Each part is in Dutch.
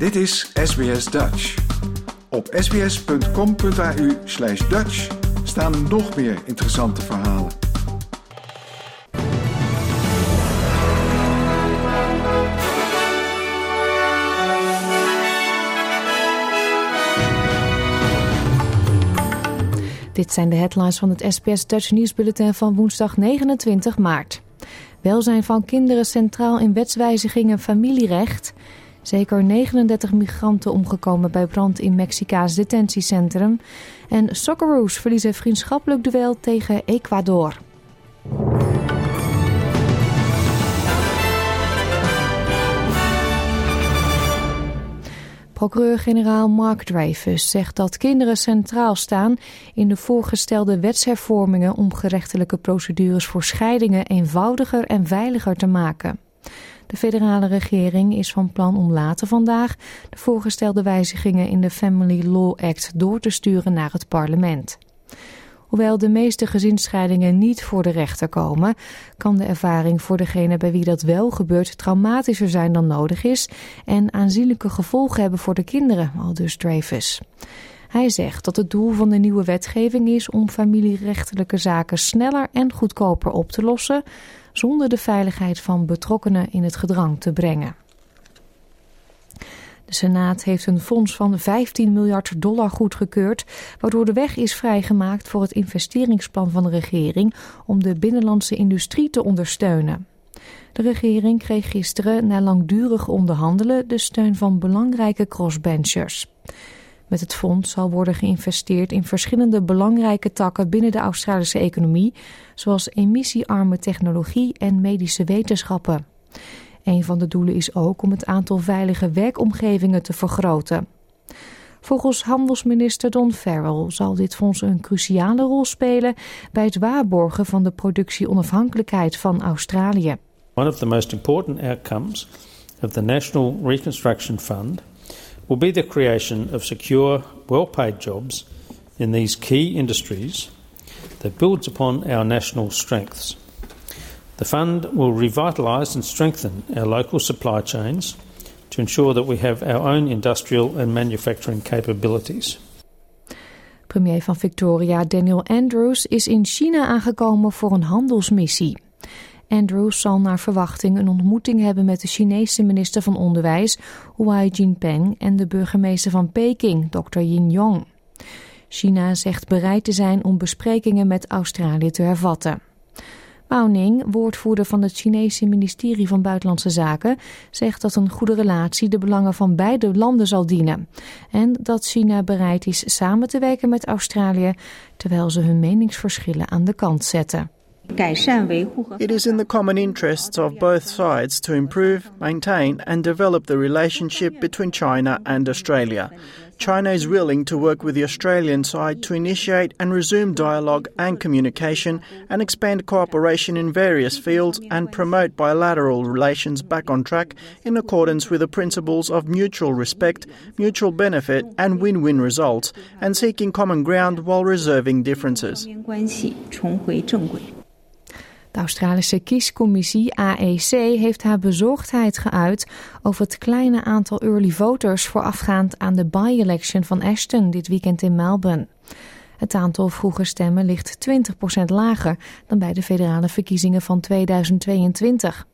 Dit is SBS Dutch. Op sbs.com.au slash Dutch staan nog meer interessante verhalen. Dit zijn de headlines van het SBS Dutch nieuwsbulletin van woensdag 29 maart. Welzijn van kinderen centraal in wetswijzigingen familierecht. Zeker 39 migranten omgekomen bij brand in Mexica's detentiecentrum. En Socceroos verliezen vriendschappelijk duel tegen Ecuador. Procureur-generaal Mark Dreyfus zegt dat kinderen centraal staan in de voorgestelde wetshervormingen om gerechtelijke procedures voor scheidingen eenvoudiger en veiliger te maken. De federale regering is van plan om later vandaag de voorgestelde wijzigingen in de Family Law Act door te sturen naar het parlement. Hoewel de meeste gezinsscheidingen niet voor de rechter komen, kan de ervaring voor degene bij wie dat wel gebeurt traumatischer zijn dan nodig is en aanzienlijke gevolgen hebben voor de kinderen, aldus Dreyfus. Hij zegt dat het doel van de nieuwe wetgeving is om familierechtelijke zaken sneller en goedkoper op te lossen, zonder de veiligheid van betrokkenen in het gedrang te brengen. De Senaat heeft een fonds van 15 miljard dollar goedgekeurd, waardoor de weg is vrijgemaakt voor het investeringsplan van de regering om de binnenlandse industrie te ondersteunen. De regering kreeg gisteren, na langdurig onderhandelen, de steun van belangrijke crossbenchers. Met het fonds zal worden geïnvesteerd in verschillende belangrijke takken binnen de Australische economie, zoals emissiearme technologie en medische wetenschappen. Een van de doelen is ook om het aantal veilige werkomgevingen te vergroten. Volgens handelsminister Don Farrell zal dit fonds een cruciale rol spelen bij het waarborgen van de productieonafhankelijkheid van Australië. One of the most important outcomes of the National Reconstruction Fund will be the creation of secure, well-paid jobs in these key industries that builds upon our national strengths. The fund will revitalise and strengthen our local supply chains to ensure that we have our own industrial and manufacturing capabilities. Premier van Victoria Daniel Andrews is in China aangekomen voor een handelsmissie. Andrews zal naar verwachting een ontmoeting hebben met de Chinese minister van Onderwijs, Huai Jinpeng, en de burgemeester van Peking, Dr. Yin Yong. China zegt bereid te zijn om besprekingen met Australië te hervatten. Mao Ning, woordvoerder van het Chinese ministerie van Buitenlandse Zaken, zegt dat een goede relatie de belangen van beide landen zal dienen. En dat China bereid is samen te werken met Australië, terwijl ze hun meningsverschillen aan de kant zetten. It is in the common interests of both sides to improve, maintain, and develop the relationship between China and Australia. China is willing to work with the Australian side to initiate and resume dialogue and communication and expand cooperation in various fields and promote bilateral relations back on track in accordance with the principles of mutual respect, mutual benefit, and win win results, and seeking common ground while reserving differences. De Australische kiescommissie AEC heeft haar bezorgdheid geuit over het kleine aantal early voters voorafgaand aan de by-election van Ashton dit weekend in Melbourne. Het aantal vroege stemmen ligt 20% lager dan bij de federale verkiezingen van 2022.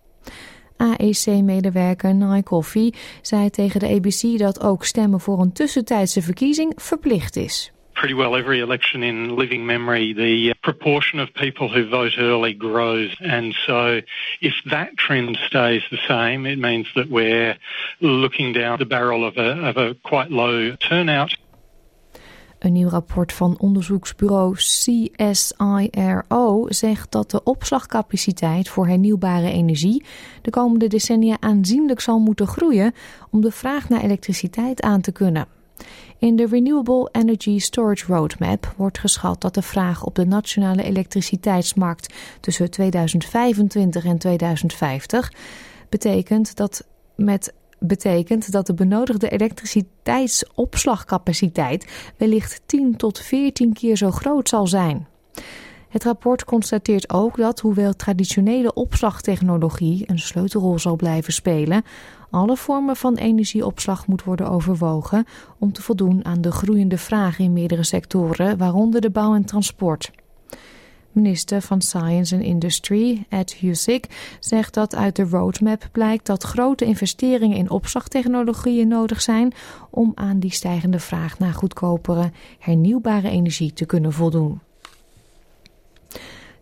AEC-medewerker Nye Coffey zei tegen de ABC dat ook stemmen voor een tussentijdse verkiezing verplicht is. Pretty well every election in living memory, the uh, proportion of people who vote early grows. And so if that trend stays the same, it means that we're looking down the barrel of a, of a quite low turnout. Een nieuw rapport van onderzoeksbureau CSIRO zegt dat de opslagcapaciteit voor hernieuwbare energie de komende decennia aanzienlijk zal moeten groeien om de vraag naar elektriciteit aan te kunnen. In de Renewable Energy Storage Roadmap wordt geschat dat de vraag op de nationale elektriciteitsmarkt tussen 2025 en 2050 betekent dat met betekent dat de benodigde elektriciteitsopslagcapaciteit wellicht 10 tot 14 keer zo groot zal zijn. Het rapport constateert ook dat, hoewel traditionele opslagtechnologie een sleutelrol zal blijven spelen, alle vormen van energieopslag moet worden overwogen om te voldoen aan de groeiende vraag in meerdere sectoren, waaronder de bouw en transport. Minister van Science and Industry, Ed Husick, zegt dat uit de roadmap blijkt dat grote investeringen in opslagtechnologieën nodig zijn om aan die stijgende vraag naar goedkopere, hernieuwbare energie te kunnen voldoen.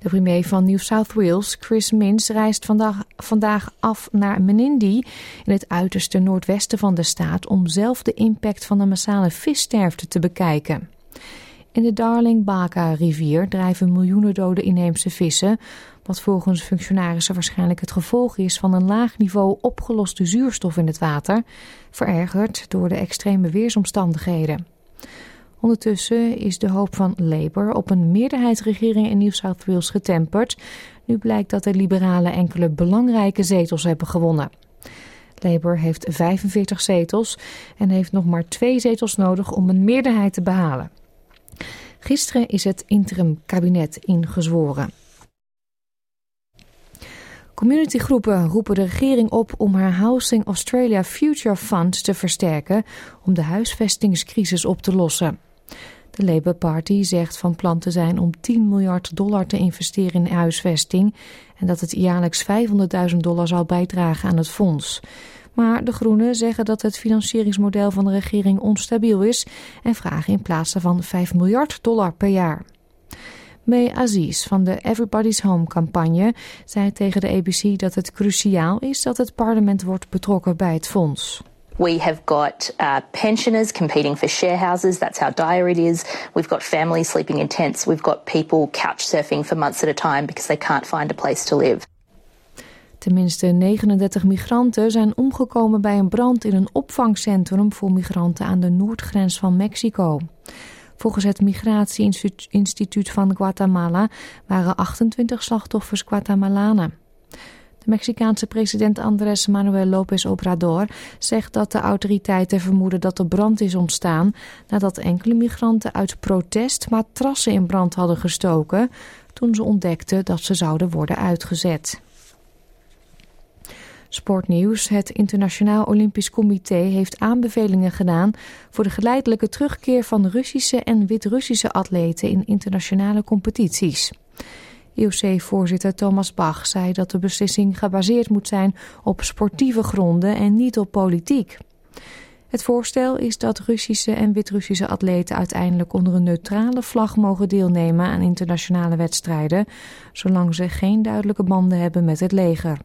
De premier van New South Wales, Chris Minns, reist vandaag, vandaag af naar Menindee in het uiterste noordwesten van de staat om zelf de impact van de massale vissterfte te bekijken. In de Darling Baka rivier drijven miljoenen dode inheemse vissen, wat volgens functionarissen waarschijnlijk het gevolg is van een laag niveau opgeloste zuurstof in het water, verergerd door de extreme weersomstandigheden. Ondertussen is de hoop van Labour op een meerderheidsregering in New South Wales getemperd. Nu blijkt dat de liberalen enkele belangrijke zetels hebben gewonnen. Labour heeft 45 zetels en heeft nog maar twee zetels nodig om een meerderheid te behalen. Gisteren is het interim kabinet ingezworen. Communitygroepen roepen de regering op om haar Housing Australia Future Fund te versterken om de huisvestingscrisis op te lossen. De Labour Party zegt van plan te zijn om 10 miljard dollar te investeren in huisvesting en dat het jaarlijks 500.000 dollar zal bijdragen aan het fonds. Maar de Groenen zeggen dat het financieringsmodel van de regering onstabiel is en vragen in plaats daarvan 5 miljard dollar per jaar. May Aziz van de Everybody's Home campagne zei tegen de ABC dat het cruciaal is dat het parlement wordt betrokken bij het fonds. We have got uh, pensioners competing for share houses. That's how dire it is. We've got families sleeping in tents. We've got people couch surfing for months at a time because they can't find a place to live. Tenminste 39 migranten zijn omgekomen bij een brand in een opvangcentrum voor migranten aan de noordgrens van Mexico. Volgens het Migratieinstituut van Guatemala waren 28 slachtoffers Guatemalanen. De Mexicaanse president Andrés Manuel López Obrador zegt dat de autoriteiten vermoeden dat er brand is ontstaan nadat enkele migranten uit protest matrassen in brand hadden gestoken toen ze ontdekten dat ze zouden worden uitgezet. Sportnieuws. Het Internationaal Olympisch Comité heeft aanbevelingen gedaan voor de geleidelijke terugkeer van Russische en Wit-Russische atleten in internationale competities. IOC-voorzitter Thomas Bach zei dat de beslissing gebaseerd moet zijn op sportieve gronden en niet op politiek. Het voorstel is dat Russische en Wit-Russische atleten uiteindelijk onder een neutrale vlag mogen deelnemen aan internationale wedstrijden, zolang ze geen duidelijke banden hebben met het leger.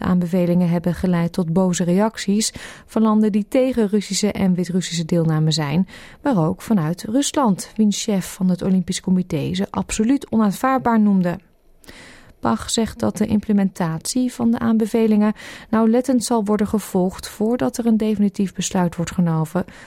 De aanbevelingen hebben geleid tot boze reacties van landen die tegen Russische en Wit-Russische deelname zijn, maar ook vanuit Rusland, wiens chef van het Olympisch Comité ze absoluut onaanvaardbaar noemde. Bach zegt dat de implementatie van de aanbevelingen nauwlettend zal worden gevolgd voordat er een definitief besluit wordt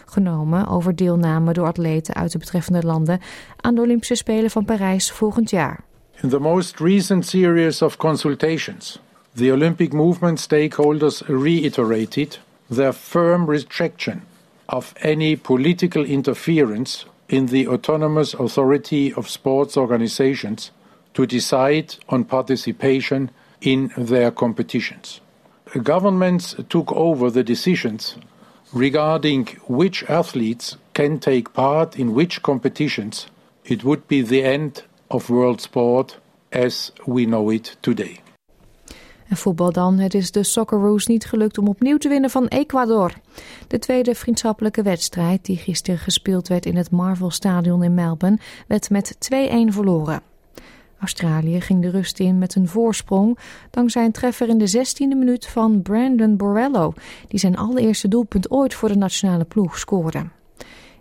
genomen over deelname door atleten uit de betreffende landen aan de Olympische Spelen van Parijs volgend jaar. In the most recent series of consultations the Olympic movement stakeholders reiterated their firm rejection of any political interference in the autonomous authority of sports organizations to decide on participation in their competitions. Governments took over the decisions regarding which athletes can take part in which competitions. It would be the end of world sport as we know it today. En voetbal dan. Het is de Socceroos niet gelukt om opnieuw te winnen van Ecuador. De tweede vriendschappelijke wedstrijd, die gisteren gespeeld werd in het Marvel Stadion in Melbourne, werd met 2-1 verloren. Australië ging de rust in met een voorsprong dankzij een treffer in de 16e minuut van Brandon Borrello, die zijn allereerste doelpunt ooit voor de nationale ploeg scoorde.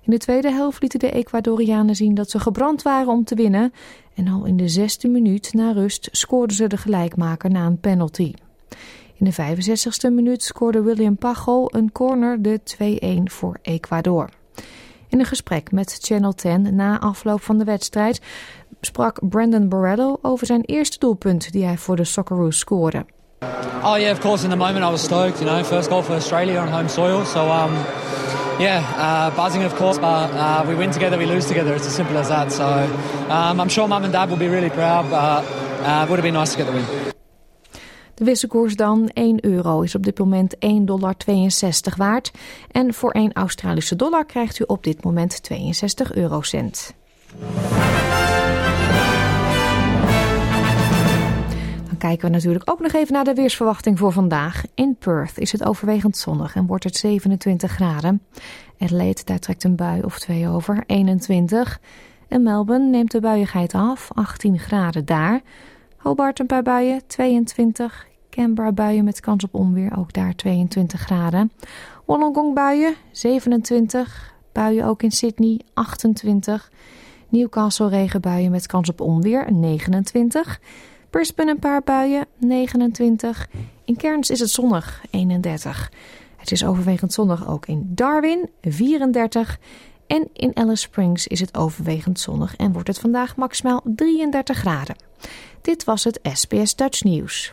In de tweede helft lieten de Ecuadorianen zien dat ze gebrand waren om te winnen. En al in de zesde minuut na rust scoorden ze de gelijkmaker na een penalty. In de 65ste minuut scoorde William Pago een corner de 2-1 voor Ecuador. In een gesprek met Channel 10 na afloop van de wedstrijd sprak Brandon Borrello over zijn eerste doelpunt die hij voor de Socceroos scoorde. Oh yeah, of course in the moment I was stoked, you know, first goal for Australia on home soil. So um Yeah, uh, buzzing of course, but uh, we win together, we lose together. It's as simple as that. So um, I'm sure mum and dad will be really proud, but uh, it would have been nice to get the win. De wisselkoers dan 1 euro is op dit moment 1,62 dollar waard. En voor 1 Australische dollar krijgt u op dit moment 62 eurocent. Kijken we natuurlijk ook nog even naar de weersverwachting voor vandaag. In Perth is het overwegend zonnig en wordt het 27 graden. Adelaide, daar trekt een bui of twee over, 21. En Melbourne neemt de buiigheid af, 18 graden daar. Hobart een paar buien, 22. Canberra buien met kans op onweer, ook daar 22 graden. Wollongong buien, 27. Buien ook in Sydney, 28. Newcastle regenbuien met kans op onweer, 29. Brisbane een paar buien, 29. In Cairns is het zonnig, 31. Het is overwegend zonnig ook in Darwin, 34. En in Alice Springs is het overwegend zonnig en wordt het vandaag maximaal 33 graden. Dit was het SBS Dutch Nieuws.